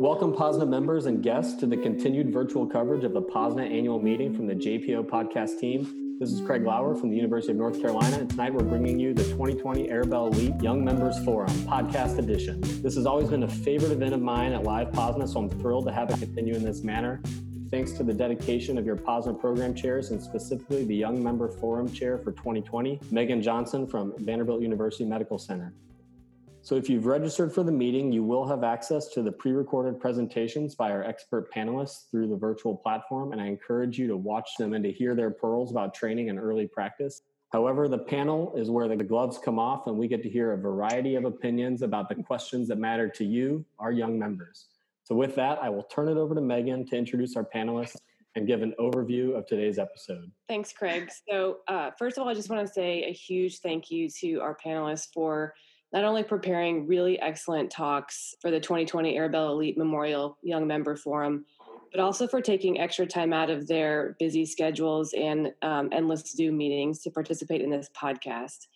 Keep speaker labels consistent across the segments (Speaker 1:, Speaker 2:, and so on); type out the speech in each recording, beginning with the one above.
Speaker 1: Welcome, POSNA members and guests, to the continued virtual coverage of the POSNA annual meeting from the JPO podcast team. This is Craig Lauer from the University of North Carolina, and tonight we're bringing you the 2020 Arabella Leet Young Members Forum podcast edition. This has always been a favorite event of mine at Live POSNA, so I'm thrilled to have it continue in this manner. Thanks to the dedication of your POSNA program chairs and specifically the Young Member Forum Chair for 2020, Megan Johnson from Vanderbilt University Medical Center. So if you've registered for the meeting, you will have access to the pre-recorded presentations by our expert panelists through the virtual platform, and I encourage you to watch them and to hear their pearls about training and early practice. However, the panel is where the gloves come off and we get to hear a variety of opinions about the questions that matter to you, our young members. So with that, I will turn it over to Megan to introduce our panelists and give an overview of today's episode.
Speaker 2: Thanks, Craig. So uh, first of all, I just want to say a huge thank you to our panelists for not only preparing really excellent talks for the 2020 Arabella Leet Memorial Young Member Forum, but also for taking extra time out of their busy schedules and um, endless Zoom meetings to participate in this podcast.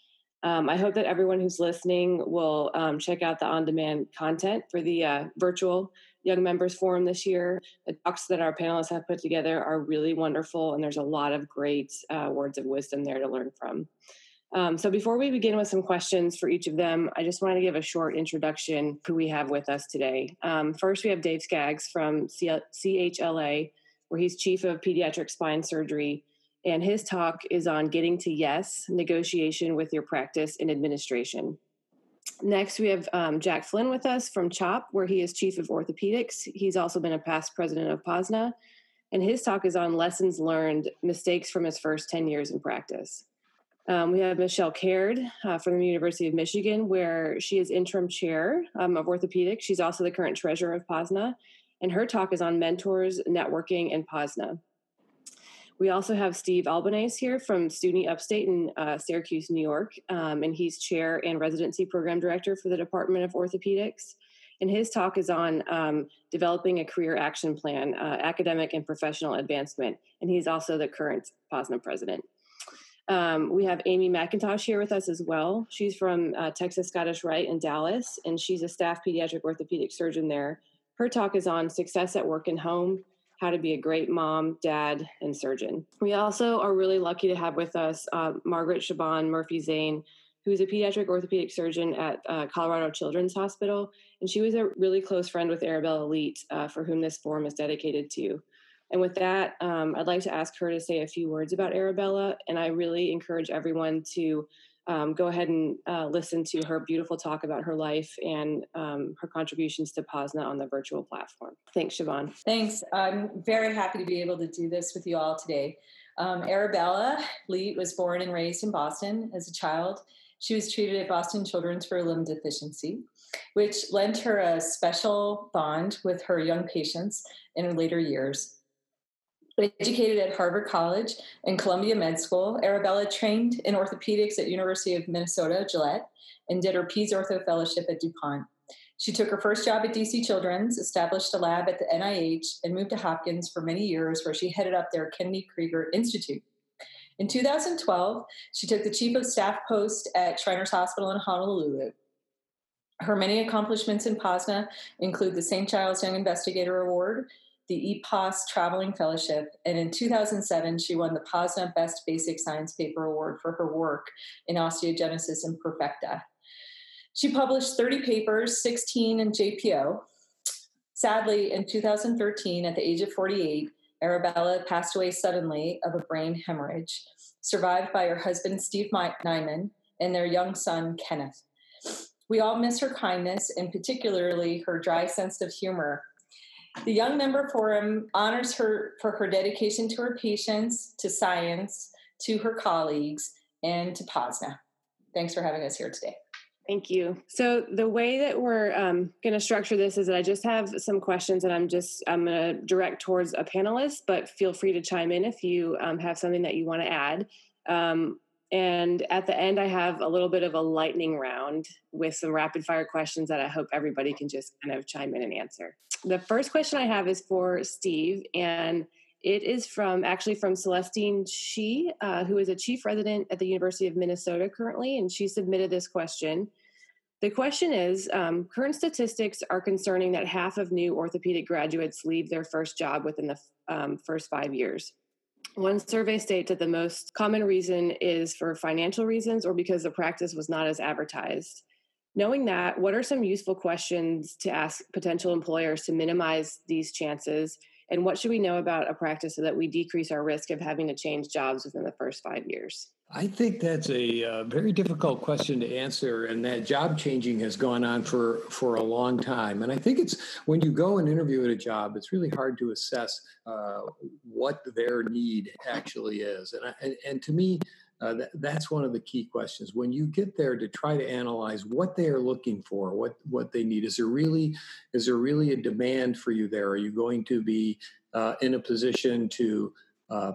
Speaker 2: Um, I hope that everyone who's listening will um, check out the on demand content for the uh, virtual Young Members Forum this year. The talks that our panelists have put together are really wonderful, and there's a lot of great uh, words of wisdom there to learn from. Um, so before we begin with some questions for each of them, I just wanted to give a short introduction who we have with us today. Um, first, we have Dave Skaggs from CHLA, where he's chief of pediatric spine surgery, and his talk is on getting to yes, negotiation with your practice and administration. Next, we have um, Jack Flynn with us from CHOP, where he is chief of orthopedics. He's also been a past president of POSNA, and his talk is on lessons learned, mistakes from his first 10 years in practice. Um, we have Michelle Caird uh, from the University of Michigan, where she is interim chair um, of orthopedics. She's also the current treasurer of POSNA, and her talk is on mentors, networking, and POSNA. We also have Steve Albanese here from SUNY Upstate in uh, Syracuse, New York, um, and he's chair and residency program director for the Department of Orthopedics. And his talk is on um, developing a career action plan, uh, academic and professional advancement. And he's also the current POSNA president. Um, we have Amy McIntosh here with us as well. She's from uh, Texas Scottish Rite in Dallas, and she's a staff pediatric orthopedic surgeon there. Her talk is on success at work and home, how to be a great mom, dad, and surgeon. We also are really lucky to have with us uh, Margaret Siobhan Murphy Zane, who's a pediatric orthopedic surgeon at uh, Colorado Children's Hospital, and she was a really close friend with Arabella Leet, uh, for whom this forum is dedicated to. And with that, um, I'd like to ask her to say a few words about Arabella. And I really encourage everyone to um, go ahead and uh, listen to her beautiful talk about her life and um, her contributions to POSNA on the virtual platform. Thanks, Siobhan.
Speaker 3: Thanks. I'm very happy to be able to do this with you all today. Um, Arabella Leet was born and raised in Boston as a child. She was treated at Boston Children's for a limb deficiency, which lent her a special bond with her young patients in her later years. Educated at Harvard College and Columbia Med School, Arabella trained in orthopedics at University of Minnesota Gillette and did her Peds Ortho Fellowship at DuPont. She took her first job at DC Children's, established a lab at the NIH, and moved to Hopkins for many years, where she headed up their Kennedy Krieger Institute. In 2012, she took the chief of staff post at Shriners Hospital in Honolulu. Her many accomplishments in POSNA include the St. Giles Young Investigator Award, the EPOS Traveling Fellowship, and in 2007, she won the POSNA Best Basic Science Paper Award for her work in osteogenesis imperfecta. She published 30 papers, 16 in JPO. Sadly, in 2013, at the age of 48, Arabella passed away suddenly of a brain hemorrhage, survived by her husband, Steve Nyman, and their young son, Kenneth. We all miss her kindness and particularly her dry sense of humor the Young Member Forum honors her for her dedication to her patients, to science, to her colleagues, and to POSNA. Thanks for having us here today.
Speaker 2: Thank you. So the way that we're um, going to structure this is that I just have some questions that I'm just I'm going to direct towards a panelist, but feel free to chime in if you um, have something that you want to add. Um, and at the end, I have a little bit of a lightning round with some rapid fire questions that I hope everybody can just kind of chime in and answer. The first question I have is for Steve, and it is from actually from Celestine Shi, uh, who is a chief resident at the University of Minnesota currently, and she submitted this question. The question is um, current statistics are concerning that half of new orthopedic graduates leave their first job within the um, first five years. One survey states that the most common reason is for financial reasons or because the practice was not as advertised. Knowing that, what are some useful questions to ask potential employers to minimize these chances? And what should we know about a practice so that we decrease our risk of having to change jobs within the first five years?
Speaker 4: I think that's a uh, very difficult question to answer, and that job changing has gone on for for a long time. And I think it's when you go and interview at a job, it's really hard to assess uh, what their need actually is. And I, and, and to me, uh, that, that's one of the key questions when you get there to try to analyze what they are looking for what what they need is there really is there really a demand for you there are you going to be uh, in a position to uh,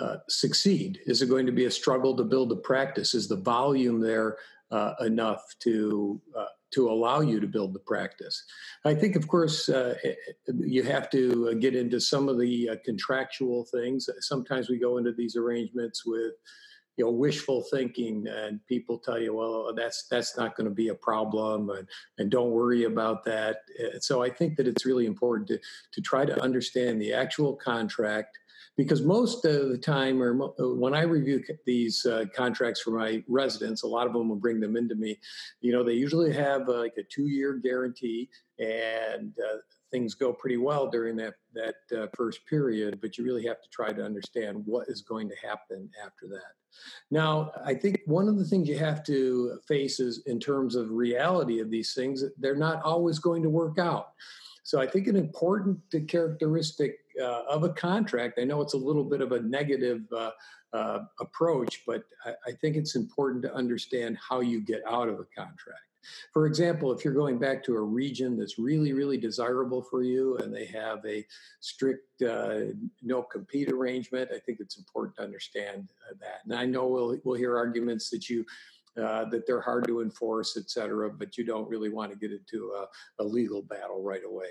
Speaker 4: uh succeed is it going to be a struggle to build a practice is the volume there uh, enough to uh, to allow you to build the practice. I think, of course, uh, you have to get into some of the uh, contractual things. Sometimes we go into these arrangements with you know wishful thinking and people tell you well that's that's not going to be a problem and, and don't worry about that so i think that it's really important to to try to understand the actual contract because most of the time or when i review these uh, contracts for my residents a lot of them will bring them into me you know they usually have uh, like a two year guarantee and uh, things go pretty well during that that uh, first period, but you really have to try to understand what is going to happen after that. Now, I think one of the things you have to face is in terms of reality of these things, they're not always going to work out. So I think an important characteristic uh, of a contract, I know it's a little bit of a negative uh, uh, approach, but I, I think it's important to understand how you get out of a contract. For example, if you're going back to a region that's really, really desirable for you and they have a strict uh, no compete arrangement, I think it's important to understand uh, that. And I know we'll, we'll hear arguments that you uh, that they're hard to enforce, et cetera, but you don't really want to get into a, a legal battle right away.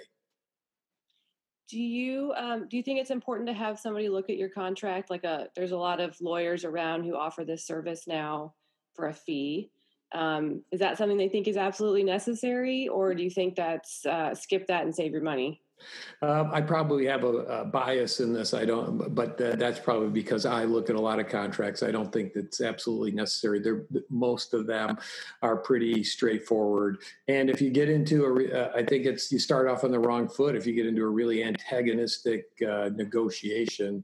Speaker 2: Do you um, do you think it's important to have somebody look at your contract? Like a, there's a lot of lawyers around who offer this service now for a fee. Um, is that something they think is absolutely necessary, or do you think that's uh, skip that and save your money?
Speaker 4: Uh, I probably have a, a, bias in this. I don't, but that's probably because I look at a lot of contracts. I don't think that's absolutely necessary. They're, most of them are pretty straightforward. And if you get into a, uh, I think it's you start off on the wrong foot if you get into a really antagonistic uh, negotiation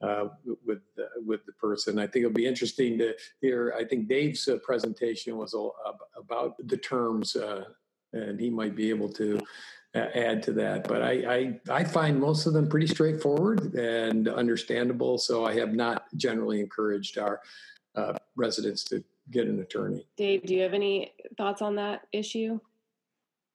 Speaker 4: uh, with uh, with the person. I think it'll be interesting to hear. I think Dave's presentation was about the terms, and he might be able to uh, add to that. But I, I, I find most of them pretty straightforward and understandable. So I have not generally encouraged our uh, residents to get an attorney.
Speaker 2: Dave, do you have any thoughts on that issue?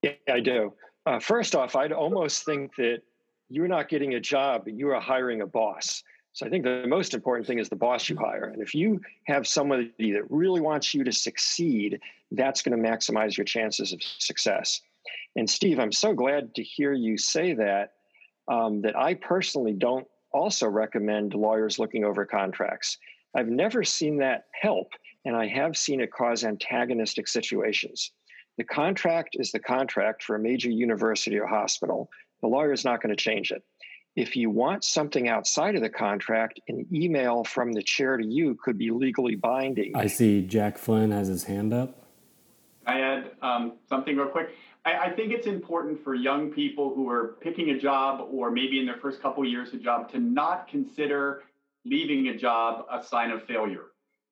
Speaker 5: Yeah, I do. first off, I'd almost think that you're not getting a job, you are hiring a boss. So I think the most important thing is the boss you hire. And if you have somebody that really wants you to succeed, that's going to maximize your chances of success. And Steve, I'm so glad to hear you say that. Um, that I personally don't also recommend lawyers looking over contracts. I've never seen that help, and I have seen it cause antagonistic situations. The contract is the contract for a major university or hospital. The lawyer is not going to change it. If you want something outside of the contract, an email from the chair to you could be legally binding.
Speaker 1: I see Jack Flynn has his hand up.
Speaker 6: I add um, something real quick. I, I, think it's important for young people who are picking a job or maybe in their first couple years a job to not consider leaving a job a sign of failure.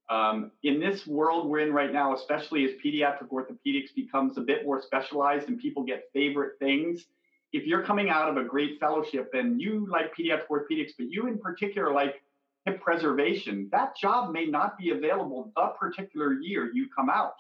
Speaker 6: Um, in this world we're in right now, especially as pediatric orthopedics becomes a bit more specialized and people get favorite things, if you're coming out of a great fellowship and you like pediatric orthopedics, but you in particular like hip preservation, that job may not be available the particular year you come out.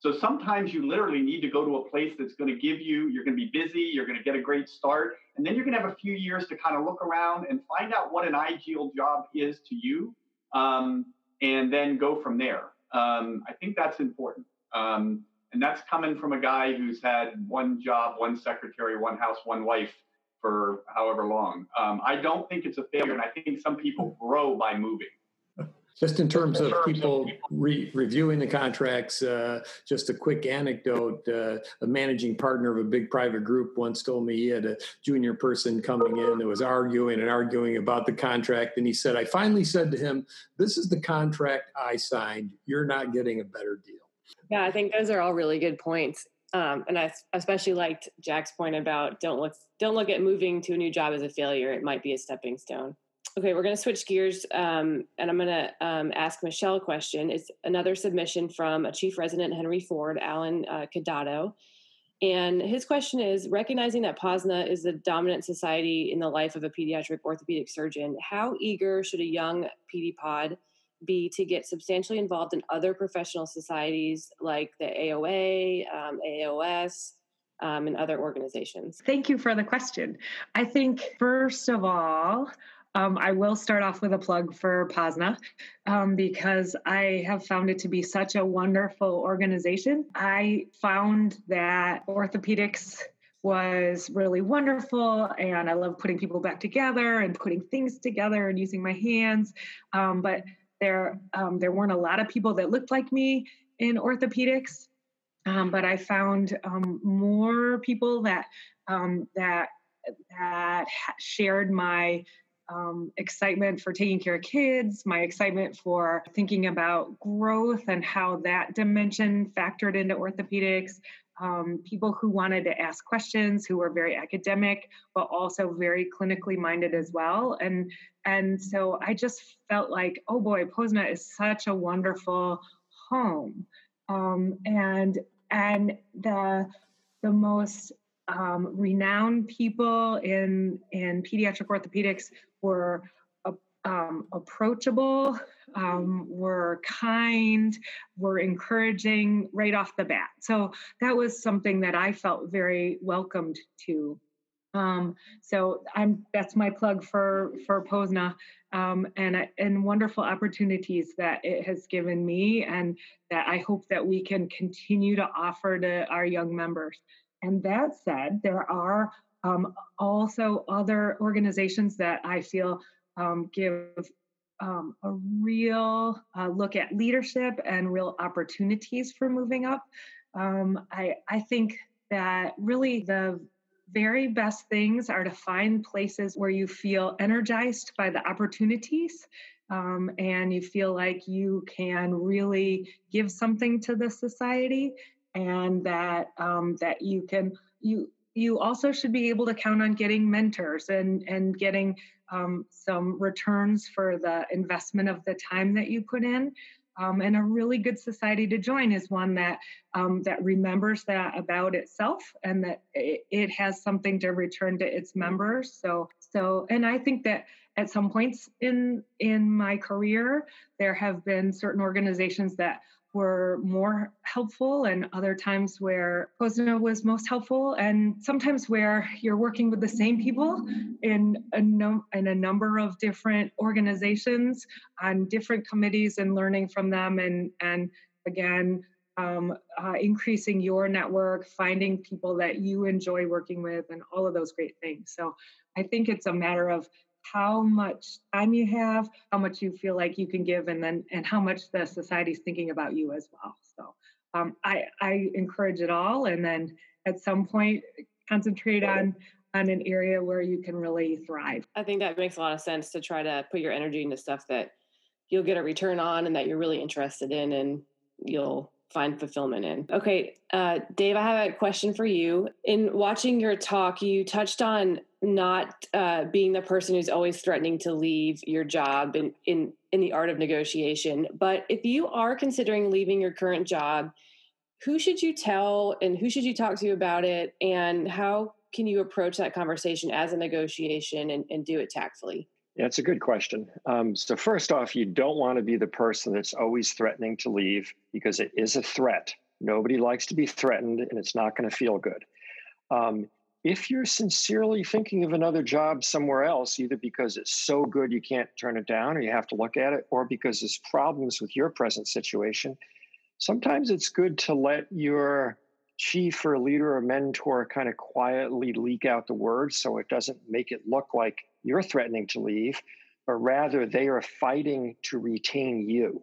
Speaker 6: So sometimes you literally need to go to a place that's going to give you, you're going to be busy, you're going to get a great start, and then you're going to have a few years to kind of look around and find out what an ideal job is to you, um, and then go from there. Um, I think that's important. Um, and that's coming from a guy who's had one job, one secretary, one house, one wife for however long. Um, I don't think it's a failure, and I think some people grow by moving.
Speaker 4: Just in terms of people re- reviewing the contracts, uh, just a quick anecdote. Uh, a managing partner of a big private group once told me he had a junior person coming in that was arguing and arguing about the contract. And he said, I finally said to him, This is the contract I signed. You're not getting a better deal.
Speaker 2: Yeah, I think those are all really good points. Um, and I especially liked Jack's point about don't look don't look at moving to a new job as a failure. It might be a stepping stone. Okay, we're going to switch gears, um, and I'm going to um, ask Michelle a question. It's another submission from a chief resident, Henry Ford, Alan uh, Cadado. And his question is recognizing that POSNA is the dominant society in the life of a pediatric orthopedic surgeon, how eager should a young PediPod be to get substantially involved in other professional societies like the AOA, um, AOS, um, and other organizations?
Speaker 7: Thank you for the question. I think, first of all, um, I will start off with a plug for POSNA um, because I have found it to be such a wonderful organization. I found that orthopedics was really wonderful and I love putting people back together and putting things together and using my hands. Um, but there, um, there weren't a lot of people that looked like me in orthopedics. Um, but I found um, more people that that that shared my um, excitement for taking care of kids, my excitement for thinking about growth and how that dimension factored into orthopedics, um, people who wanted to ask questions, who were very academic, but also very clinically minded as well. And and so I just felt like, oh boy, POSNA is such a wonderful home. Um, and and the the most um, renowned people in in pediatric orthopedics were uh, um, approachable, um, were kind, were encouraging right off the bat. So that was something that I felt very welcomed to. Um, so I'm that's my plug for for POSNA um, and and wonderful opportunities that it has given me, and that I hope that we can continue to offer to our young members. And that said, there are um, also other organizations that I feel um, give um, a real uh, look at leadership and real opportunities for moving up. Um, I, I think that really the very best things are to find places where you feel energized by the opportunities um, and you feel like you can really give something to the society and that um, that you can you you also should be able to count on getting mentors and and getting um, some returns for the investment of the time that you put in. Um, and a really good society to join is one that um, that remembers that about itself and that it, it, has something to return to its members. So so and I think that at some points in in my career there have been certain organizations that were more helpful and other times where POSNA was most helpful and sometimes where you're working with the same people in a, in a number of different organizations on different committees and learning from them and and again um, uh, increasing your network finding people that you enjoy working with and all of those great things. So i think it's a matter of how much time you have, how much you feel like you can give, and then and how much the society's thinking about you as well. So um, I I encourage it all, and then at some point concentrate on on an area where you can really thrive.
Speaker 2: I think that makes a lot of sense to try to put your energy into stuff that you'll get a return on and that you're really interested in, and you'll find fulfillment in. Okay, uh, Dave, I have a question for you. In watching your talk, you touched on not uh, being the person who's always threatening to leave your job in, in in the art of negotiation. But if you are considering leaving your current job, who should you tell and who should you talk to about it, and how can you approach that conversation as a negotiation and, and do it tactfully?
Speaker 5: Yeah, it's a good question. Um, so, first off, you don't want to be the person that's always threatening to leave because it is a threat. Nobody likes to be threatened, and it's not going to feel good. Um, if you're sincerely thinking of another job somewhere else, either because it's so good you can't turn it down or you have to look at it, or because there's problems with your present situation, sometimes it's good to let your chief or leader or mentor kind of quietly leak out the words so it doesn't make it look like you're threatening to leave. but rather they are fighting to retain you.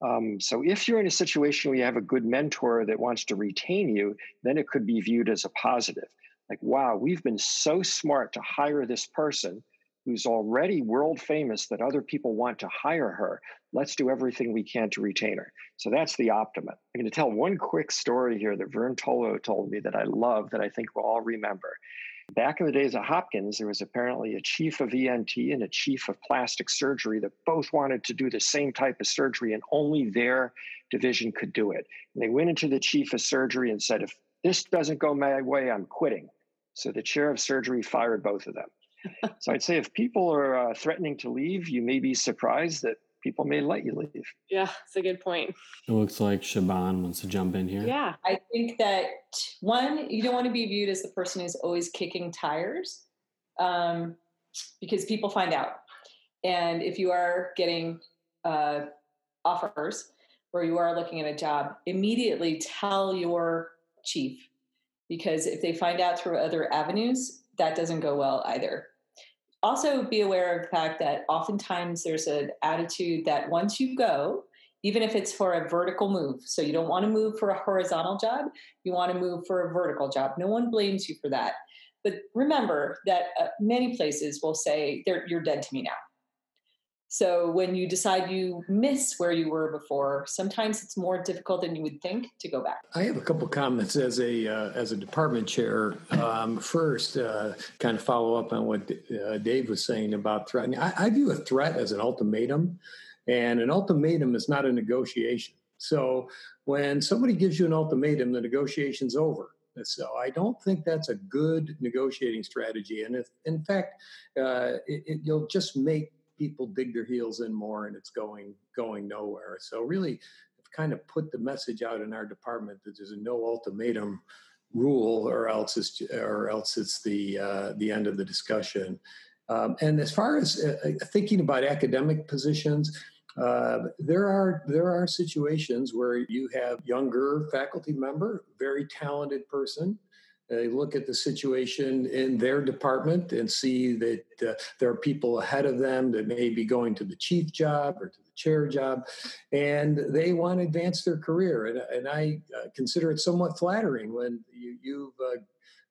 Speaker 5: Um, so if you're in a situation where you have a good mentor that wants to retain you, then it could be viewed as a positive. Like, wow, we've been so smart to hire this person who's already world famous that other people want to hire her. Let's do everything we can to retain her. So that's the optimum. I'm going to tell one quick story here that Vern Tolo told me that I love that I think we'll all remember. Back in the days of Hopkins, there was apparently a chief of ENT and a chief of plastic surgery that both wanted to do the same type of surgery, and only their division could do it. And they went into the chief of surgery and said, If this doesn't go my way, I'm quitting. So the chair of surgery fired both of them. so I'd say if people are uh, threatening to leave, you may be surprised that people may let you leave.
Speaker 2: Yeah, it's a good point.
Speaker 1: It looks like Siobhan wants to jump in here.
Speaker 2: Yeah.
Speaker 3: I think that one, you don't want to be viewed as the person who's always kicking tires um, because people find out. And if you are getting uh, offers or you are looking at a job, immediately tell your chief because if they find out through other avenues, that doesn't go well either also be aware of the fact that oftentimes there's an attitude that once you go, even if it's for a vertical move, so you don't want to move for a horizontal job, you want to move for a vertical job. No one blames you for that. But remember that uh, many places will say, You're dead to me now. So when you decide you miss where you were before, sometimes it's more difficult than you would think to go back.
Speaker 4: I have a couple comments as a uh, as a department chair. Um, first, uh, kind of follow up on what uh, Dave was saying about threatening. I, I view a threat as an ultimatum, and an ultimatum is not a negotiation. So when somebody gives you an ultimatum, the negotiation's over. So I don't think that's a good negotiating strategy. And if, in fact, uh, it, it, you'll just make people dig their heels in more and it's going going nowhere. So really kind of put the message out in our department that there's a no ultimatum rule or else it's or else it's the uh, the end of the discussion. Um, and as far as uh, uh thinking about academic positions, uh, there are there are situations where you have younger faculty member, very talented person, they look at the situation in their department and see that uh, there are people ahead of them that may be going to the chief job or to chair job, and they want to advance their career. And, and I uh, consider it somewhat flattering when you, you've uh,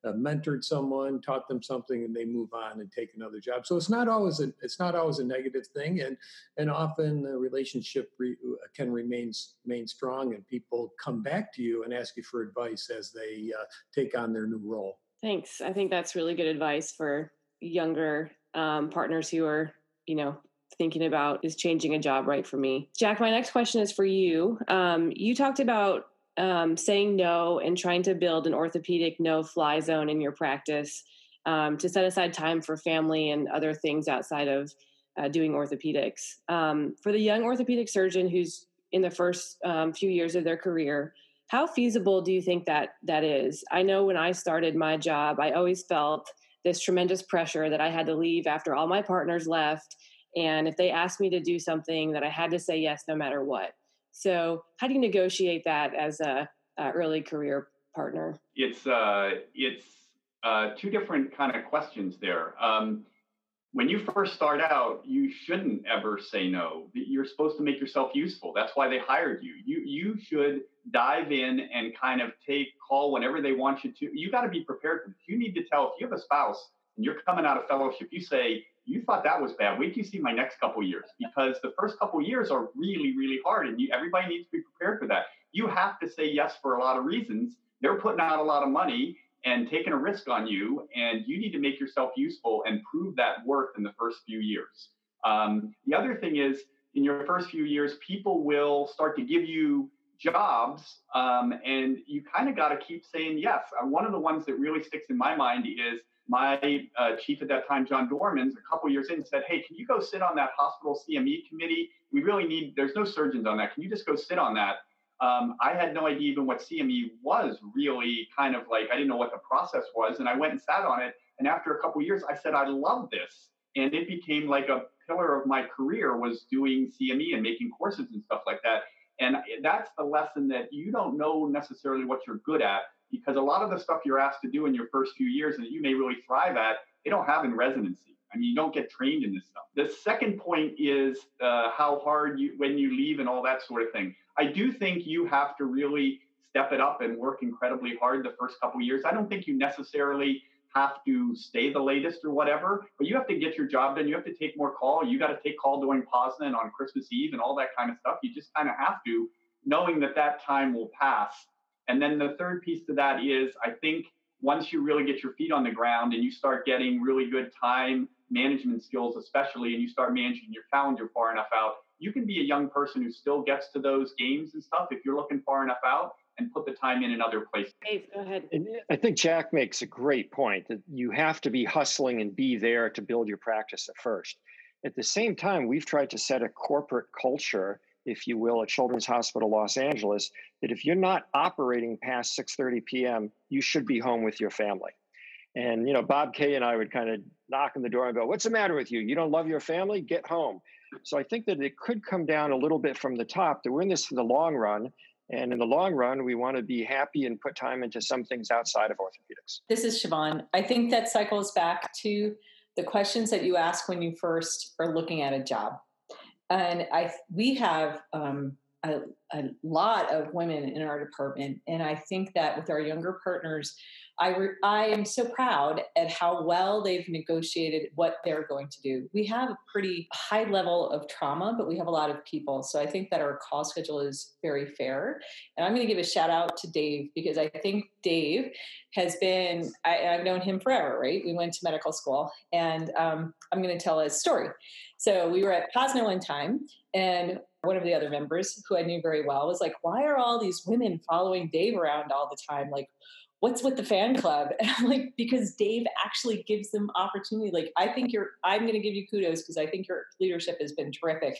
Speaker 4: uh, mentored someone, taught them something, and they move on and take another job. So it's not always a it's not always a negative thing, and and often the relationship re, uh, can remain remain strong, and people come back to you and ask you for advice as they uh, take on their new role.
Speaker 2: Thanks. I think that's really good advice for younger um, partners who are you know thinking about is changing a job right for me. Jack, my next question is for you. Um, you talked about um, saying no and trying to build an orthopedic no fly zone in your practice um, to set aside time for family and other things outside of uh, doing orthopedics. Um, for the young orthopedic surgeon who's in the first um, few years of their career, how feasible do you think that that is? I know when I started my job, I always felt this tremendous pressure that I had to leave after all my partners left. And if they asked me to do something, that I had to say yes no matter what. So, how do you negotiate that as a, a early career partner?
Speaker 6: It's uh, it's uh, two different kind of questions there. Um, when you first start out, you shouldn't ever say no. You're supposed to make yourself useful. That's why they hired you. You you should dive in and kind of take call whenever they want you to. You got to be prepared. You need to tell if you have a spouse and you're coming out of fellowship, you say, you thought that was bad. Wait till you see my next couple years because the first couple years are really, really hard, and you, everybody needs to be prepared for that. You have to say yes for a lot of reasons. They're putting out a lot of money and taking a risk on you, and you need to make yourself useful and prove that worth in the first few years. Um, the other thing is, in your first few years, people will start to give you jobs, um, and you kind of got to keep saying yes. Uh, one of the ones that really sticks in my mind is my uh, chief at that time, John Dormans, a couple years in, said, "Hey, can you go sit on that hospital CME committee? We really need. There's no surgeons on that. Can you just go sit on that?" Um, I had no idea even what CME was. Really, kind of like I didn't know what the process was, and I went and sat on it. And after a couple years, I said, "I love this," and it became like a pillar of my career was doing CME and making courses and stuff like that. And that's the lesson that you don't know necessarily what you're good at because a lot of the stuff you're asked to do in your first few years and you may really thrive at, they don't have in residency. I mean, you don't get trained in this stuff. The second point is uh, how hard you when you leave and all that sort of thing. I do think you have to really step it up and work incredibly hard the first couple years. I don't think you necessarily have to stay the latest or whatever, but you have to get your job done. You have to take more call. You got to take call during POSNA on Christmas Eve and all that kind of stuff. You just kind of have to, knowing that that time will pass. And then the third piece to that is I think once you really get your feet on the ground and you start getting really good time management skills, especially, and you start managing your calendar far enough out, you can be a young person who still gets to those games and stuff if you're looking far enough out and put the time in another places.
Speaker 2: Dave, go ahead.
Speaker 5: And I think Jack makes a great point that you have to be hustling and be there to build your practice at first. At the same time, we've tried to set a corporate culture, if you will, at Children's Hospital Los Angeles, that if you're not operating past 6:30 p.m., you should be home with your family. And you know, Bob Kay and I would kind of knock on the door and go, "What's the matter with you? You don't love your family? Get home." So I think that it could come down a little bit from the top. That we're in this for the long run, and in the long run, we want to be happy and put time into some things outside of orthopedics.
Speaker 3: This is Siobhan. I think that cycles back to the questions that you ask when you first are looking at a job. And I, we have um, a, a, lot of women in our department, and I think that with our younger partners, I, re- I am so proud at how well they've negotiated what they're going to do. We have a pretty high level of trauma, but we have a lot of people. So I think that our call schedule is very fair. And I'm going to give a shout out to Dave because I think Dave has been, I, have known him forever, right? We went to medical school, and um, I'm going to tell a story. So we were at POSNA one time, and one of the other members who I knew very well was like, Why are all these women following Dave around all the time? Like, what's with the fan club? And I'm like, because Dave actually gives them opportunity. Like, I think you're, I'm going to give you kudos because I think your leadership has been terrific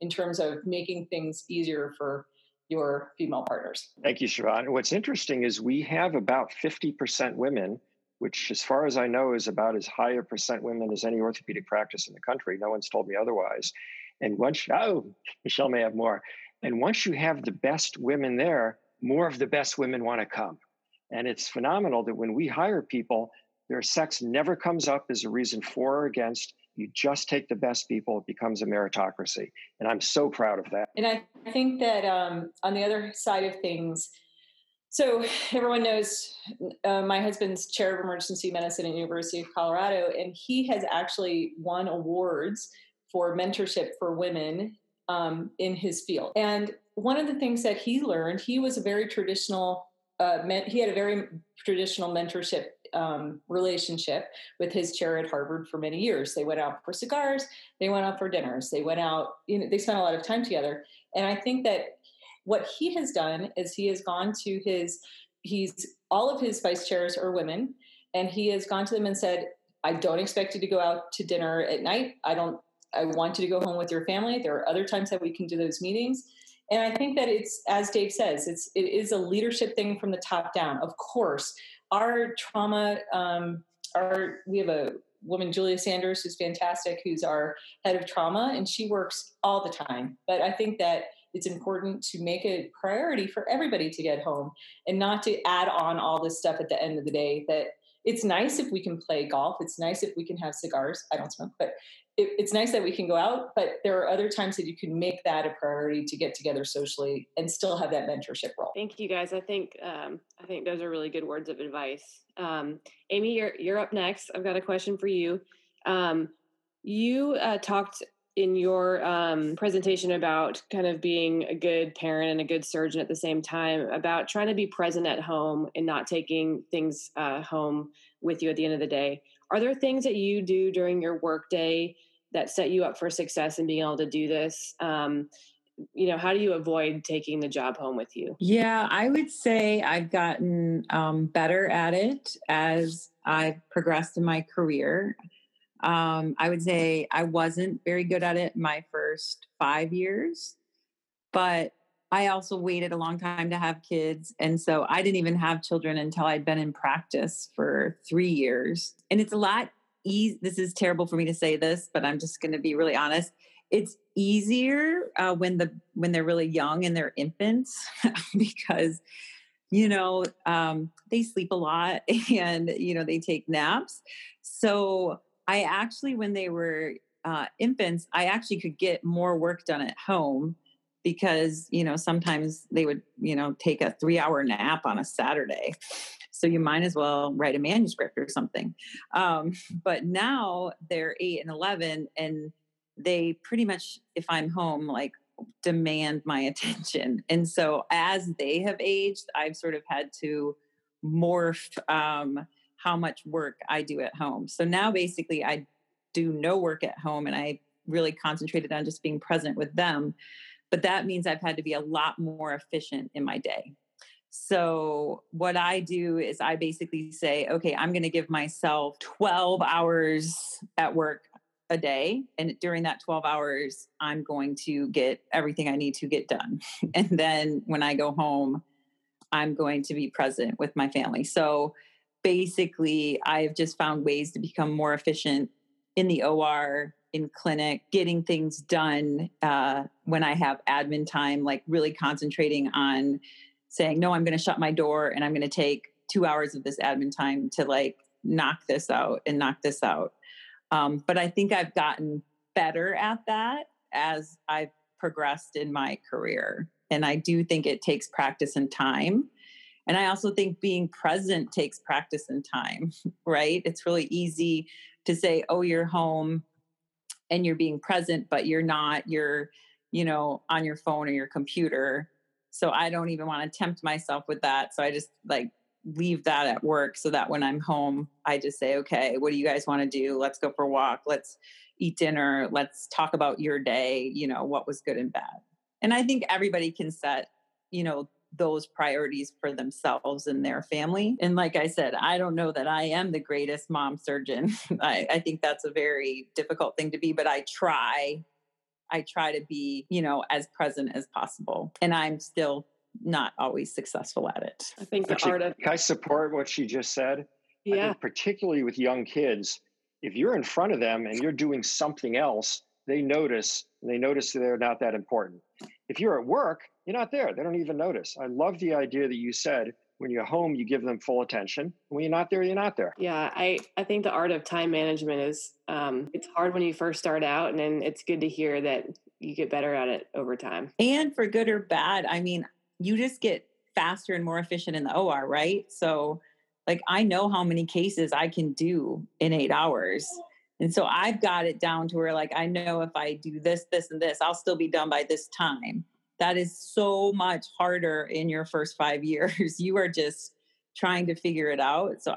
Speaker 3: in terms of making things easier for your female partners.
Speaker 5: Thank you, Siobhan. What's interesting is we have about 50% women, which, as far as I know, is about as high a percent women as any orthopedic practice in the country. No one's told me otherwise. And once, oh, Michelle may have more. And once you have the best women there, more of the best women want to come. And it's phenomenal that when we hire people, their sex never comes up as a reason for or against. You just take the best people, it becomes a meritocracy. And I'm so proud of that.
Speaker 3: And I think that um, on the other side of things, so everyone knows uh, my husband's chair of emergency medicine at University of Colorado, and he has actually won awards for mentorship for women um, in his field. And one of the things that he learned, he was a very traditional uh, meant, he had a very traditional mentorship um, relationship with his chair at Harvard for many years. They went out for cigars, they went out for dinners, they went out, you know, they spent a lot of time together. And I think that what he has done is he has gone to his, he's, all of his vice chairs are women, and he has gone to them and said, I don't expect you to go out to dinner at night. I don't, I want you to go home with your family. There are other times that we can do those meetings. And I think that it's, as Dave says, it's it is a leadership thing from the top down. Of course, our trauma, um, our we have a woman, Julia Sanders, who's fantastic, who's our head of trauma, and she works all the time. But I think that it's important to make a priority for everybody to get home and not to add on all this stuff at the end of the day that it's nice if we can play golf. It's nice if we can have cigars. I don't smoke, but it, it's nice that we can go out, but there are other times that you can make that a priority to get together socially and still have that mentorship role.
Speaker 2: Thank you, guys. I think um, I think those are really good words of advice. Um, Amy, you're you're up next. I've got a question for you. Um, you uh, talked in your um, presentation about kind of being a good parent and a good surgeon at the same time about trying to be present at home and not taking things uh, home with you at the end of the day are there things that you do during your workday that set you up for success in being able to do this? Um, you know, how do you avoid taking the job home with you?
Speaker 8: Yeah, I would say I've gotten um, better at it as I've progressed in my career. Um, I would say I wasn't very good at it my first five years, but I also waited a long time to have kids. And so I didn't even have children until I'd been in practice for three years. And it's a lot easy. This is terrible for me to say this, but I'm just going to be really honest. It's easier uh, when the when they're really young and they're infants because you know um, they sleep a lot and you know they take naps. So I actually, when they were uh, infants, I actually could get more work done at home because, you know, sometimes they would, you know, take a three hour nap on a Saturday. So you might as well write a manuscript or something. Um, but now they're eight and 11, and they pretty much, if I'm home, like demand my attention. And so as they have aged, I've sort of had to morph um, how much work I do at home. So now basically I do no work at home and I really concentrated on just being present with them. But that means I've had to be a lot more efficient in my day. So, what I do is I basically say, okay, I'm going to give myself 12 hours at work a day. And during that 12 hours, I'm going to get everything I need to get done. And then when I go home, I'm going to be present with my family. So, basically, I've just found ways to become more efficient in the OR, in clinic, getting things done uh, when I have admin time, like really concentrating on saying, no, I'm going to shut my door and I'm going to take two hours of this admin time to like knock this out and knock this out. Um, but I think I've gotten better at that as I've progressed in my career. And I do think it takes practice and time. And I also think being present takes practice and time, right? It's really easy to say, oh, you're home and you're being present, but you're not, you're, you know, on your phone or your computer so I don't even want to tempt myself with that. So I just like leave that at work so that when I'm home, I just say, okay, what do you guys want to do? Let's go for a walk. Let's eat dinner. Let's talk about your day, you know, what was good and bad. And I think everybody can set, you know, those priorities for themselves and their family. And like I said, I don't know that I am the greatest mom surgeon. I, I think that's a very difficult thing to be, but I try I try to be, you know, as present as possible. And I'm still not always successful at it.
Speaker 2: I think the
Speaker 5: Actually,
Speaker 2: art of
Speaker 5: Can I support what she just said? I
Speaker 2: yeah,
Speaker 5: think particularly with young kids, if you're in front of them and you're doing something else, they notice and they notice that they're not that important. If you're at work, you're not there. They don't even notice. I love the idea that you said when you're home, you give them full attention. When you're not there, you're not there.
Speaker 2: yeah. I I think the art of time management is um, it's hard when you first start out, and then it's good to hear that you get better at it over time.
Speaker 8: And for good or bad, I mean, you just get faster and more efficient in the OR, right? So, like, I know how many cases I can do in eight hours. And so I've got it down to where, like, I know if I do this, this, and this, I'll still be done by this time. That is so much harder in your first five years. You are just trying to figure it out. So,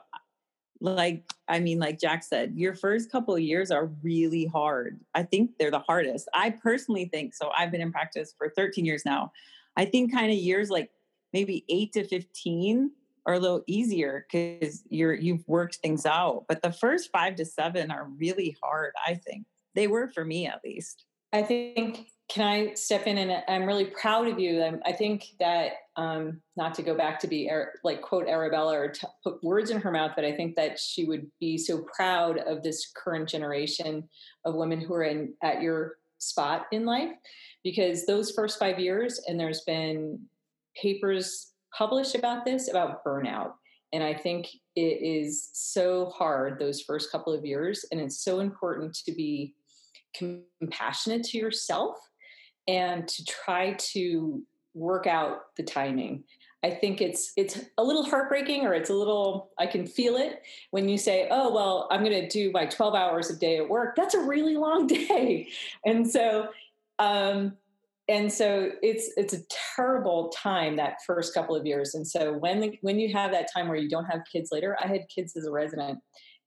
Speaker 8: like, I mean, like Jack said, your first couple years are really hard. I think they're the hardest. I personally think so. I've been in practice for 13 years now. I think kind of years like maybe eight to 15 are a little easier because you're you've worked things out. But the first five to seven are really hard, I think. They were for me at least.
Speaker 3: I think, can I step in? And I'm really proud of you. I'm, think that, um, not to go back to be like quote Arabella or t- put words in her mouth, but I think that she would be so proud of this current generation of women who are in at your spot in life, because those first five years, and there's been papers published about this about burnout. And I think it is so hard those first couple of years, and it's so important to be compassionate to yourself and to try to work out the timing. I think it's it's a little heartbreaking or it's a little i can feel it when you say oh well i'm going to do my 12 hours a day at work. That's a really long day. And so um and so it's it's a terrible time that first couple of years. And so when the, when you have that time where you don't have kids later i had kids as a resident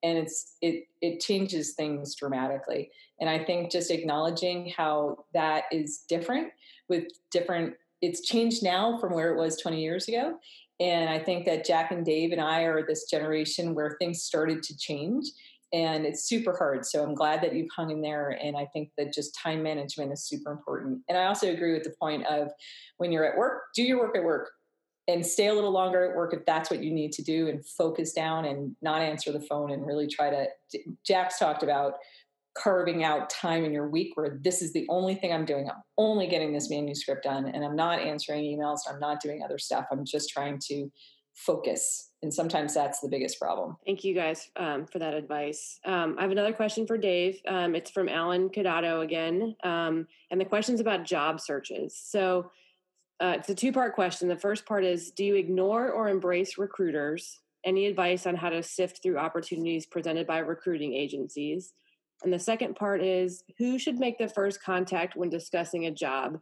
Speaker 3: and it's it it changes things dramatically. And i think just acknowledging how that is different with different it's changed now from where it was 20 years ago. And i think that jack and dave and i are this generation where things started to change and it's super hard. So i'm glad that you've hung in there and i think that just time management is super important. And i also agree with the point of when you're at work do your work at work and stay a little longer at work if that's what you need to do and focus down and not answer the phone and really try to jack's talked about carving out time in your week where this is the only thing i'm doing i'm only getting this manuscript done and i'm not answering emails i'm not doing other stuff i'm just trying to focus. And sometimes that's the biggest problem.
Speaker 2: Thank you guys um, for that advice. Um, I have another question for Dave. Um, it's from Alan Cadado again. Um, and the question's about job searches. So uh, it's a two part question. The first part is Do you ignore or embrace recruiters? Any advice on how to sift through opportunities presented by recruiting agencies? And the second part is Who should make the first contact when discussing a job?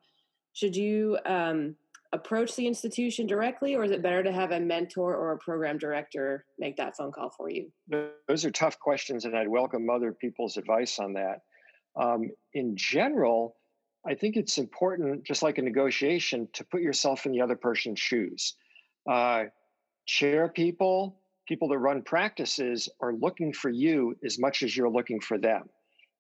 Speaker 2: Should you um, approach the institution directly, or is it better to have a mentor or a program director make that phone call for you?
Speaker 5: Those are tough questions, and I'd welcome other people's advice on that. Um, in general, I think it's important, just like a negotiation, to put yourself in the other person's shoes. Uh, chair people, people that run practices are looking for you as much as you're looking for them.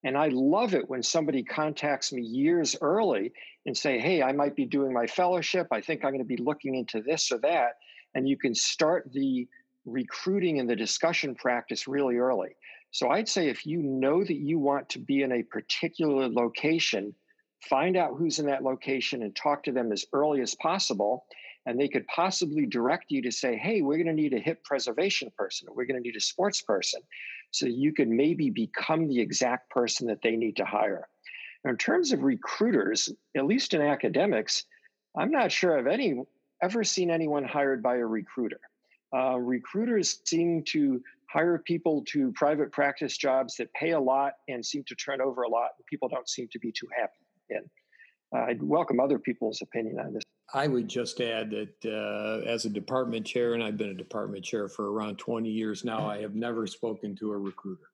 Speaker 5: And I love it when somebody contacts me years early and say, "Hey, I might be doing my fellowship. I think I'm going to be looking into this or that." And you can start the recruiting and the discussion practice really early. So I'd say if you know that you want to be in a particular location, find out who's in that location and talk to them as early as possible. And they could possibly direct you to say, hey, we're going to need a hip preservation person, or we're going to need a sports person. So you could maybe become the exact person that they need to hire. Now, in terms of recruiters, at least in academics, I'm not sure I've any ever seen anyone hired by a recruiter. Uh, recruiters seem to hire people to private practice jobs that pay a lot and seem to turn over a lot, and people don't seem to be too happy in. Uh, I'd welcome other people's opinion on this.
Speaker 4: I would just add that uh, as a department chair, and I've been a department chair for around 20 years now, I have never spoken to a recruiter.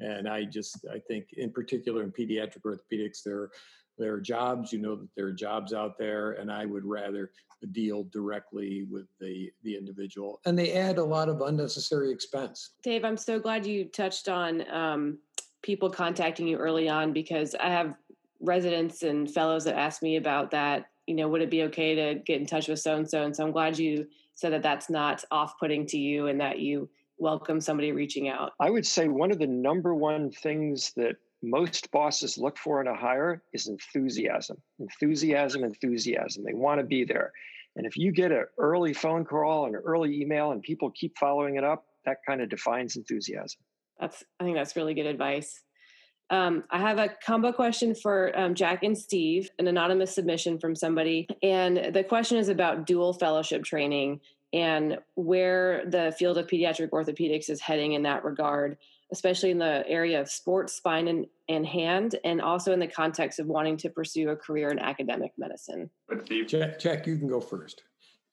Speaker 4: And I just, I think, in particular in pediatric orthopedics, there, there are jobs, you know that there are jobs out there, and I would rather deal directly with the, the individual. And they add a lot of unnecessary expense.
Speaker 2: Dave, I'm so glad you touched on um, people contacting you early on because I have residents and fellows that ask me about that you know would it be okay to get in touch with so and so and so i'm glad you said that that's not off-putting to you and that you welcome somebody reaching out.
Speaker 5: I would say one of the number one things that most bosses look for in a hire is enthusiasm enthusiasm enthusiasm. They want to be there. And if you get an early phone call and an early email and people keep following it up that kind of defines enthusiasm.
Speaker 2: That's i think that's really good advice um, I have a combo question for um, Jack and Steve, an anonymous submission from somebody. And the question is about dual fellowship training and where the field of pediatric orthopedics is heading in that regard, especially in the area of sports, spine, and, and hand, and also in the context of wanting to pursue a career in academic medicine.
Speaker 6: Steve?
Speaker 4: Jack, Jack you can go first.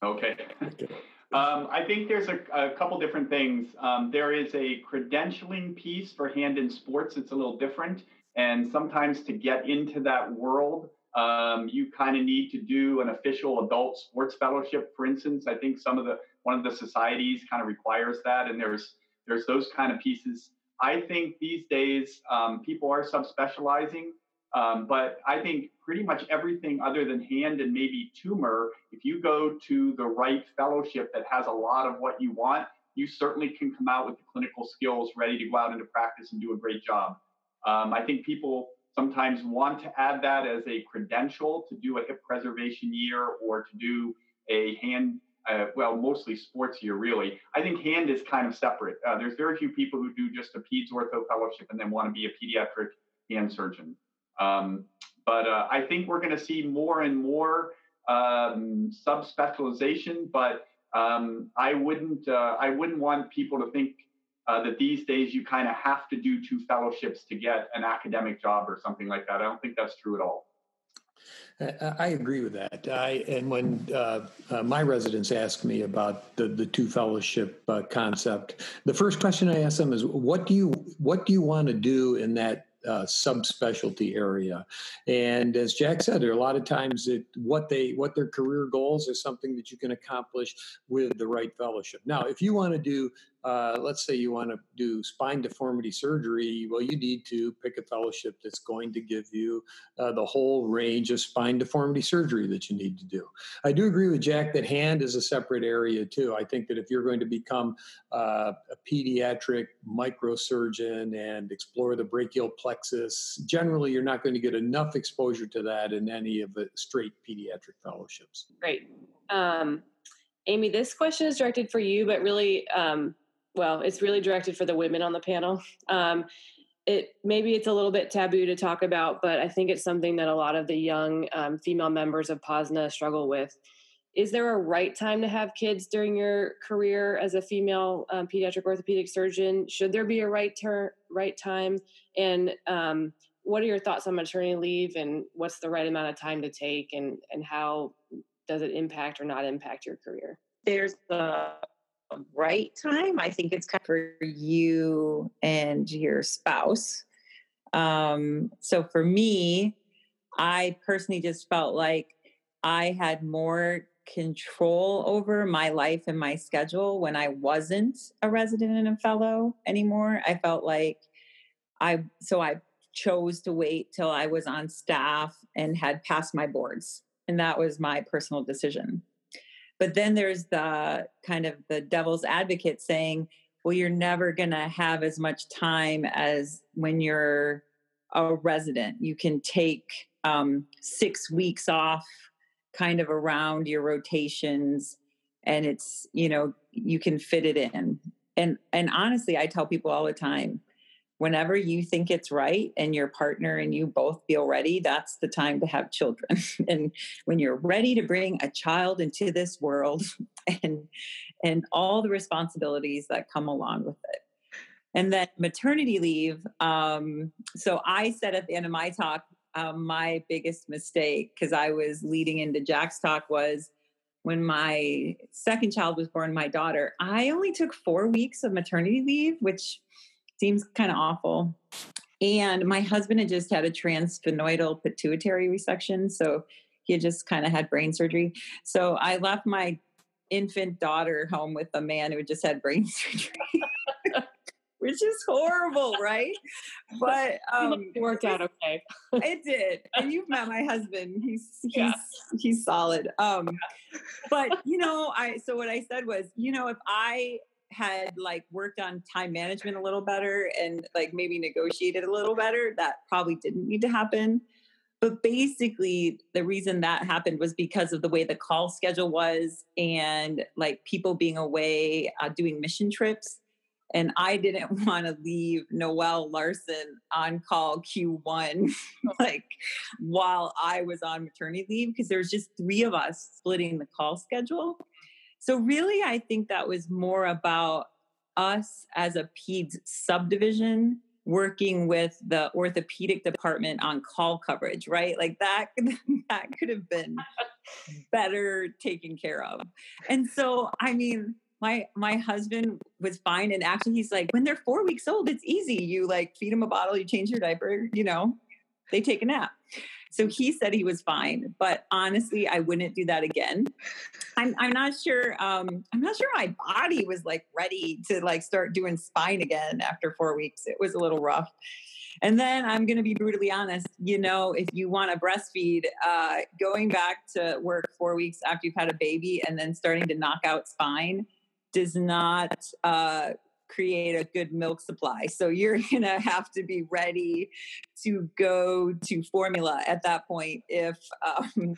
Speaker 6: Okay. okay. Um, I think there's a, a couple different things. Um, there is a credentialing piece for hand in sports. It's a little different. And sometimes to get into that world, um, you kind of need to do an official adult sports fellowship. For instance, I think some of the one of the societies kind of requires that, and there's there's those kind of pieces. I think these days um, people are subspecializing. Um, but I think pretty much everything other than hand and maybe tumor, if you go to the right fellowship that has a lot of what you want, you certainly can come out with the clinical skills ready to go out into practice and do a great job. Um, I think people sometimes want to add that as a credential to do a hip preservation year or to do a hand, uh, well, mostly sports year, really. I think hand is kind of separate. Uh, there's very few people who do just a peds ortho fellowship and then want to be a pediatric hand surgeon. Um, but uh, I think we're going to see more and more um, subspecialization. But um, I wouldn't uh, I wouldn't want people to think uh, that these days you kind of have to do two fellowships to get an academic job or something like that. I don't think that's true at all.
Speaker 4: I agree with that. I and when uh, uh, my residents ask me about the the two fellowship uh, concept, the first question I ask them is, "What do you what do you want to do in that uh, subspecialty area. And as Jack said, there are a lot of times that what they what their career goals is something that you can accomplish with the right fellowship. Now, if you want to do uh, let's say you want to do spine deformity surgery, well, you need to pick a fellowship that's going to give you uh, the whole range of spine deformity surgery that you need to do. I do agree with Jack that hand is a separate area too. I think that if you're going to become uh, a pediatric microsurgeon and explore the brachial plexus, generally you're not going to get enough exposure to that in any of the straight pediatric fellowships.
Speaker 2: Great. Um, Amy, this question is directed for you, but really, um, well, it's really directed for the women on the panel. Um, it maybe it's a little bit taboo to talk about, but I think it's something that a lot of the young um, female members of POSNA struggle with. Is there a right time to have kids during your career as a female um, pediatric orthopedic surgeon? Should there be a right ter- right time? And um, what are your thoughts on maternity leave? And what's the right amount of time to take? And and how does it impact or not impact your career?
Speaker 8: There's a right time. I think it's kind of for you and your spouse. Um, so for me, I personally just felt like I had more control over my life and my schedule when I wasn't a resident and a fellow anymore. I felt like I, so I chose to wait till I was on staff and had passed my boards. And that was my personal decision. But then there's the kind of the devil's advocate saying, well, you're never going to have as much time as when you're a resident. You can take um, six weeks off kind of around your rotations and it's you know you can fit it in and and honestly i tell people all the time whenever you think it's right and your partner and you both feel ready, that's the time to have children. and when you're ready to bring a child into this world and and all the responsibilities that come along with it. And then maternity leave. Um, so I said at the end of my talk, um, my biggest mistake, because I was leading into Jack's talk, was when my second child was born, my daughter, I only took four weeks of maternity leave, which seems kind of awful. And my husband had just had a transsphenoidal pituitary resection. So he had just kind of had brain surgery. So I left my infant daughter home with a man who had just had brain surgery. Which is horrible, right? But um,
Speaker 2: it worked out okay.
Speaker 8: it did, and you've met my husband. He's he's yeah. he's solid. Um, but you know, I so what I said was, you know, if I had like worked on time management a little better and like maybe negotiated a little better, that probably didn't need to happen. But basically, the reason that happened was because of the way the call schedule was and like people being away uh, doing mission trips. And I didn't want to leave Noelle Larson on call Q1 like while I was on maternity leave because there was just three of us splitting the call schedule. So, really, I think that was more about us as a PEDS subdivision working with the orthopedic department on call coverage, right? Like that, that could have been better taken care of. And so, I mean, my my husband was fine and actually he's like when they're 4 weeks old it's easy you like feed them a bottle you change your diaper you know they take a nap so he said he was fine, but honestly, I wouldn't do that again. I'm, I'm not sure. Um, I'm not sure my body was like ready to like start doing spine again after four weeks. It was a little rough. And then I'm going to be brutally honest. You know, if you want to breastfeed, uh, going back to work four weeks after you've had a baby and then starting to knock out spine does not uh, create a good milk supply. So you're going to have to be ready to go to formula at that point if um,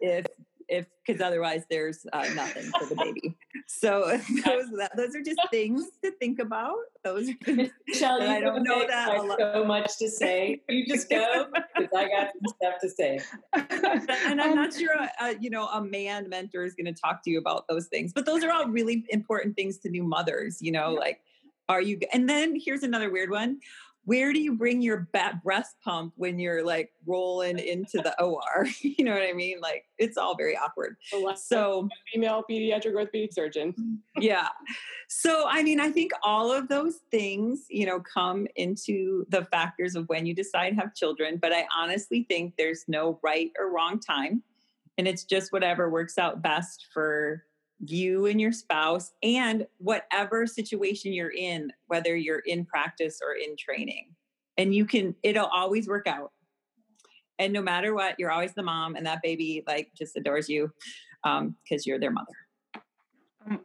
Speaker 8: if if because otherwise there's uh, nothing for the baby. So those those are just things to think about. Those are things
Speaker 3: I don't know that so much to say. You just go because I got some stuff to say.
Speaker 8: and I'm not sure, a, a, you know, a man mentor is going to talk to you about those things, but those are all really important things to new mothers. You know, like are you? And then here's another weird one where do you bring your bat breast pump when you're like rolling into the OR? you know what I mean? Like it's all very awkward. So
Speaker 2: female pediatric orthopedic surgeon. Mm-hmm.
Speaker 8: yeah. So I mean, I think all of those things, you know, come into the factors of when you decide to have children. But I honestly think there's no right or wrong time. And it's just whatever works out best for you and your spouse and whatever situation you're in whether you're in practice or in training. And you can it'll always work out. And no matter what you're always the mom and that baby like just adores you um because you're their mother.
Speaker 7: Um,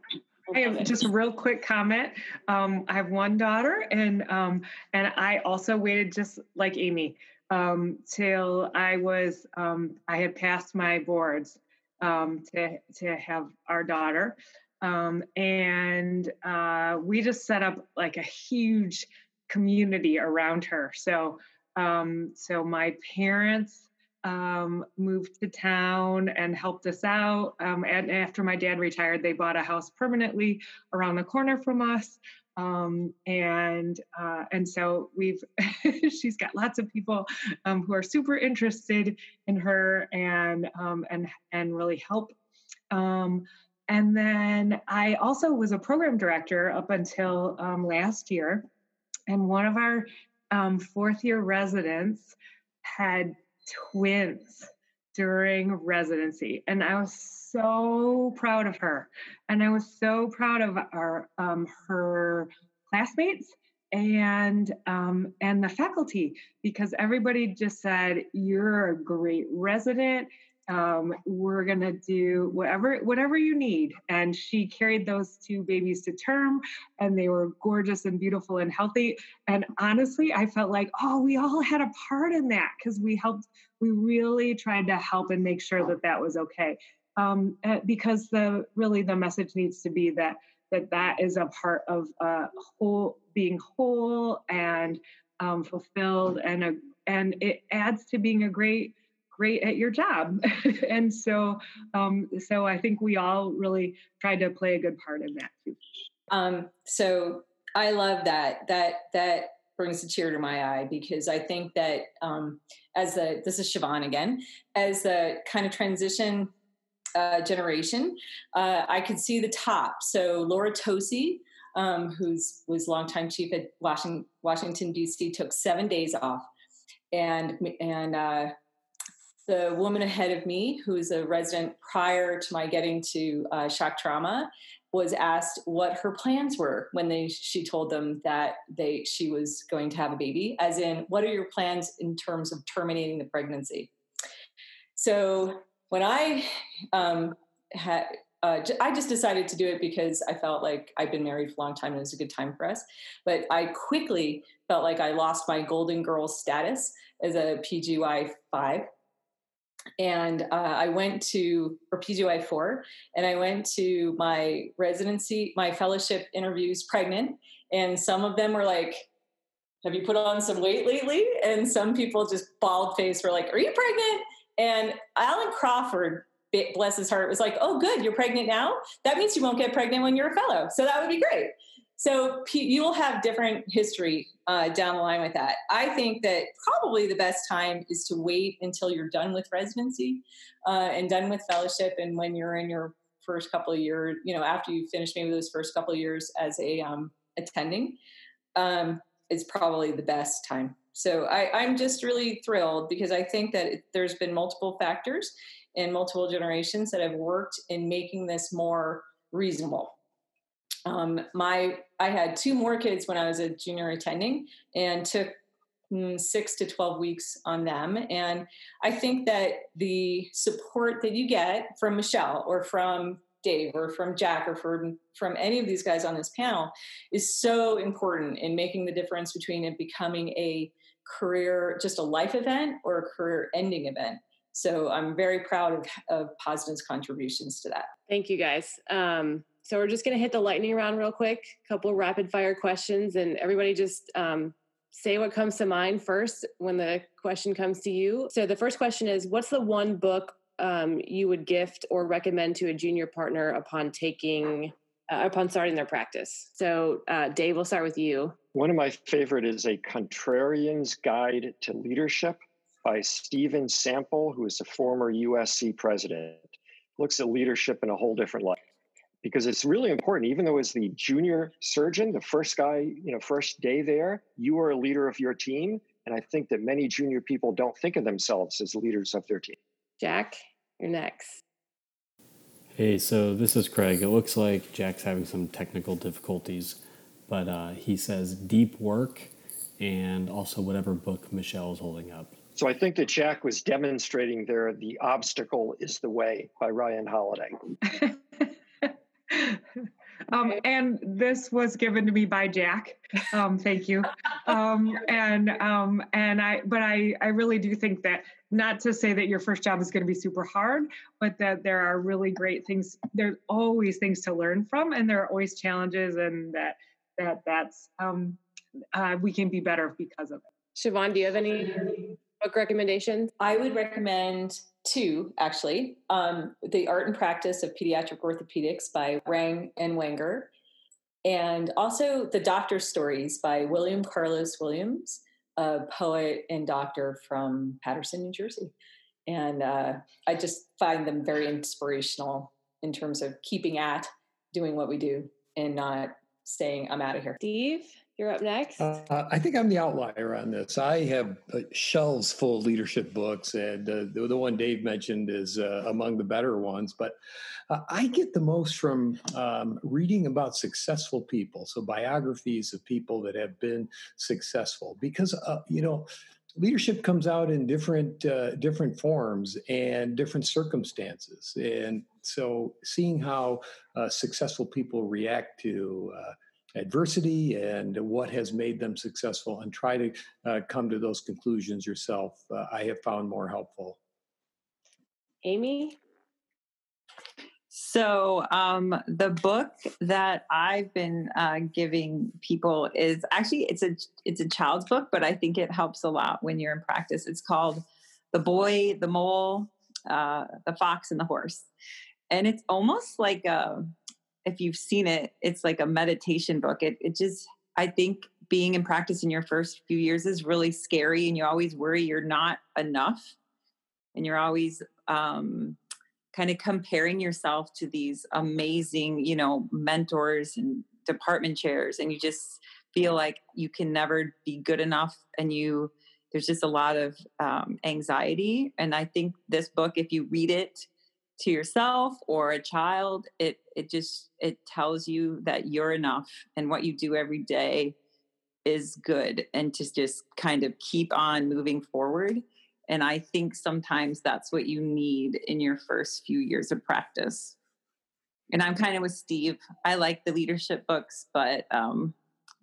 Speaker 7: I have just a real quick comment. Um, I have one daughter, and um, and I also waited just like Amy um, till I was um, I had passed my boards um, to to have our daughter, um, and uh, we just set up like a huge community around her. So um, so my parents um, moved to town and helped us out. Um, and after my dad retired, they bought a house permanently around the corner from us. Um, and uh, and so we've she's got lots of people um, who are super interested in her and um, and and really help. Um, and then I also was a program director up until um, last year, and one of our um, fourth year residents had twins during residency, and I was so proud of her, and I was so proud of our um, her classmates and um, and the faculty because everybody just said you're a great resident um, we're gonna do whatever whatever you need. And she carried those two babies to term and they were gorgeous and beautiful and healthy. And honestly i felt like oh we all had a part in that because we helped we really tried to help and make sure that that was okay. Um, eh, because the really the message needs to be that that that is a part of uh, whole being whole and um, fulfilled and a and it adds to being a great great at your job and so um, so i think we all really tried to play a good part in that too
Speaker 3: um, so i love that that that brings a tear to my eye because i think that um, as the this is siobhan again as the kind of transition uh, generation, uh, I could see the top. So Laura Tosi, um, who's was longtime chief at Washington, Washington D.C., took seven days off, and and uh, the woman ahead of me, who was a resident prior to my getting to uh, shock trauma, was asked what her plans were when they she told them that they she was going to have a baby, as in what are your plans in terms of terminating the pregnancy. So when I um, had, uh, I just decided to do it because I felt like I've been married for a long time and it was a good time for us. But I quickly felt like I lost my Golden Girl status as a PGY five. And uh, I went to, or PGY four, and I went to my residency, my fellowship interviews pregnant. And some of them were like, Have you put on some weight lately? And some people just bald face were like, Are you pregnant? And Alvin Crawford, bless his heart, was like, oh, good, you're pregnant now? That means you won't get pregnant when you're a fellow. So that would be great. So you will have different history uh, down the line with that. I think that probably the best time is to wait until you're done with residency uh, and done with fellowship, and when you're in your first couple of years, you know, after you finish maybe those first couple of years as a um, attending, um, probably the best time so I, am just really thrilled because I think that it, there's been multiple factors and multiple generations that have worked in making this more reasonable. Um, my I had two more kids when I was a junior attending and took mm, six to 12 weeks on them. And I think that the support that you get from Michelle or from Dave or from Jack or from, from any of these guys on this panel is so important in making the difference between it becoming a career, just a life event or a career ending event. So I'm very proud of, of POSNA's contributions to that.
Speaker 2: Thank you guys. Um, so we're just going to hit the lightning round real quick, a couple rapid fire questions, and everybody just um, say what comes to mind first when the question comes to you. So the first question is What's the one book um, you would gift or recommend to a junior partner upon taking uh, upon starting their practice. So, uh, Dave, we'll start with you.
Speaker 5: One of my favorite is A Contrarian's Guide to Leadership by Steven Sample, who is a former USC president. Looks at leadership in a whole different light because it's really important. Even though as the junior surgeon, the first guy, you know, first day there, you are a leader of your team. And I think that many junior people don't think of themselves as leaders of their team.
Speaker 2: Jack, you're next.
Speaker 1: Hey, so this is Craig. It looks like Jack's having some technical difficulties, but uh, he says deep work and also whatever book Michelle is holding up.
Speaker 5: So I think that Jack was demonstrating there The Obstacle is the Way by Ryan Holiday.
Speaker 7: Um, and this was given to me by Jack. Um, thank you. Um, and um, and I, but I, I really do think that not to say that your first job is going to be super hard, but that there are really great things. There's always things to learn from, and there are always challenges, and that that that's um, uh, we can be better because of it.
Speaker 2: Siobhan, do you have any book recommendations?
Speaker 3: I would recommend two, actually. Um, the Art and Practice of Pediatric Orthopedics by Rang and Wenger, and also The Doctor Stories by William Carlos Williams, a poet and doctor from Paterson, New Jersey. And uh, I just find them very inspirational in terms of keeping at doing what we do and not saying, I'm out of here.
Speaker 2: Steve? You're up next.
Speaker 4: Uh, I think I'm the outlier on this. I have uh, shelves full of leadership books, and uh, the, the, one Dave mentioned is uh, among the better ones. But uh, I get the most from um, reading about successful people, so biographies of people that have been successful. Because uh, you know, leadership comes out in different different forms and different circumstances, and so seeing how successful people react to adversity and what has made them successful and try to uh, come to those conclusions yourself. Uh, i have found more helpful.
Speaker 2: Amy?
Speaker 8: So um, the book that i've been uh, giving people is actually it's a it's a child's book but i think it helps a lot when you're in practice. It's called the boy the mole uh, the fox and the horse. And it's almost like a if you've seen it, it's like a meditation book. It it just I think being in practice in your first few years is really scary, and you always worry you're not enough, and you're always um, kind of comparing yourself to these amazing, you know, mentors and department chairs, and you just feel like you can never be good enough, and you there's just a lot of um, anxiety. And I think this book, if you read it to yourself or a child it it just it tells you that you're enough and what you do every day is good and to just kind of keep on moving forward. And i think sometimes that's what you need in your first few years of practice. And i'm kind of with steve. I like the leadership books but um,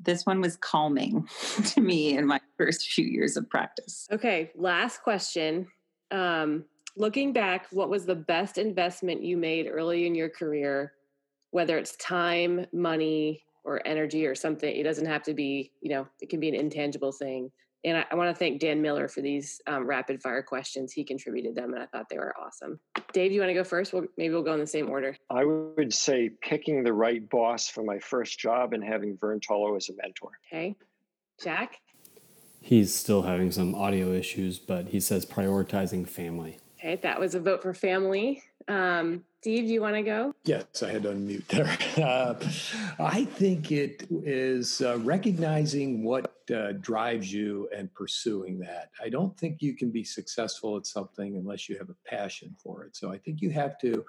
Speaker 8: this one was calming to me in my first few years of practice.
Speaker 2: Okay last question. Um, looking back, what was the best investment you made early in your career, whether it's time, money, or energy or something? It doesn't have to be, you know, it can be an intangible thing. And I, I want to thank Dan Miller for these um, rapid fire questions. He contributed them, and I thought they were awesome. Dave, you want to go first? We'll, maybe we'll go in the same order.
Speaker 5: I would say picking the right boss for my first job and having Vern Tolo as a mentor.
Speaker 2: Okay. Jack?
Speaker 1: He's still having some audio issues, but he says prioritizing family.
Speaker 2: Okay, that was a vote for family. Um, Steve, do you want to go?
Speaker 4: Yes, I had to unmute there. Uh, I think it is uh, recognizing what uh, drives you and pursuing that. I don't think you can be successful at something unless you have a passion for it. So I think you have to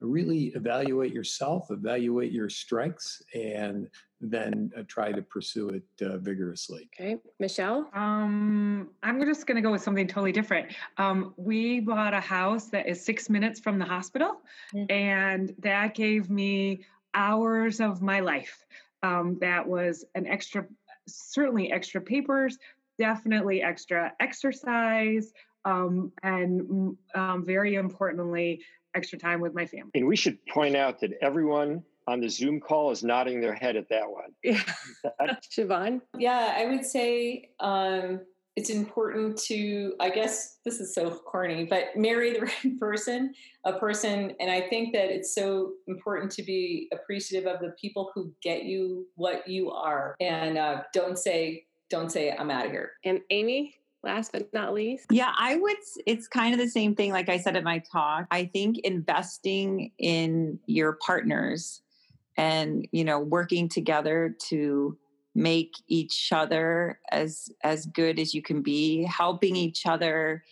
Speaker 4: really evaluate yourself, evaluate your strengths, and then uh, try to pursue it uh, vigorously.
Speaker 2: Okay, Michelle.
Speaker 7: Um, I'm just going to go with something totally different. Um, we bought a house that is six minutes from the hospital, mm-hmm. and that gave me hours of my life. Um, that was an extra, certainly extra papers, definitely extra exercise, um, and mm, um, very importantly, extra time with my family.
Speaker 5: And we should point out that everyone on the Zoom call is nodding their head at that one.
Speaker 2: Yeah. Siobhan?
Speaker 3: Yeah, I would say um, it's important to, I guess this is so corny, but marry the right person, a person. And I think that it's so important to be appreciative of the people who get you what you are. And uh, don't say, don't say, I'm out of here.
Speaker 2: And Amy? Last but not least?
Speaker 8: Yeah, I would. It's kind of the same thing, like I said at my talk. I think investing in your partners and, you know, working together to make each other as as good as you can be helping each other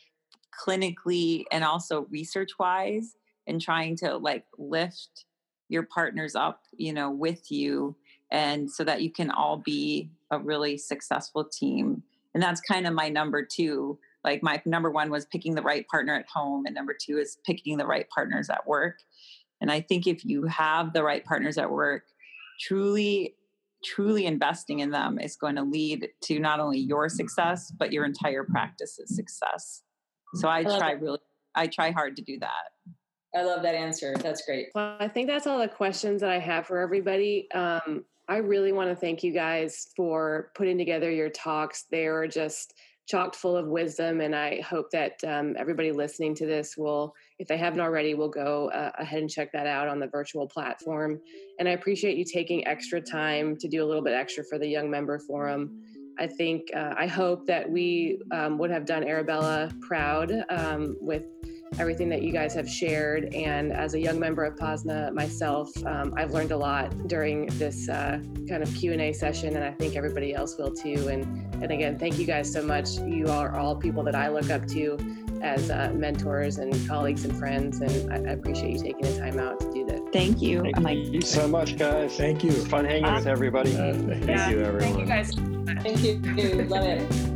Speaker 8: clinically and also research wise and trying to like lift your partners up you know with you and so that you can all be a really successful team and that's kind of my number two like my number one was picking the right partner at home and number two is picking the right partners at work. And i think if you have the right partners at work truly truly investing in them is going to lead to not only your success but your entire practice's success. So i, I try really i try hard to do that.
Speaker 3: I love that answer. That's great.
Speaker 2: Well i think that's all the questions that i have for everybody. Um, i really want to thank you guys for putting together your talks they are just chock full of wisdom. And I hope that um, everybody listening to this will, if they haven't already, will go uh, ahead and check that out on the virtual platform. And I appreciate you taking extra time to do a little bit extra for the Young Member Forum. I think, uh, I hope that we um, would have done Arabella proud um, with everything that you guys have shared. And as a young member of POSNA myself, um, I've learned a lot during this uh, kind of Q&A session, and I think everybody else will too. And, and again, thank you guys so much. You are all people that I look up to as uh, mentors and colleagues and friends, and I, I, appreciate you taking the time out to do this.
Speaker 8: Thank you.
Speaker 5: Thank like, you so much, guys.
Speaker 4: Thank you.
Speaker 5: It's fun hanging uh, with everybody. Uh,
Speaker 1: thank yeah, you, everyone.
Speaker 2: Thank you, guys.
Speaker 3: Thank you. Love it.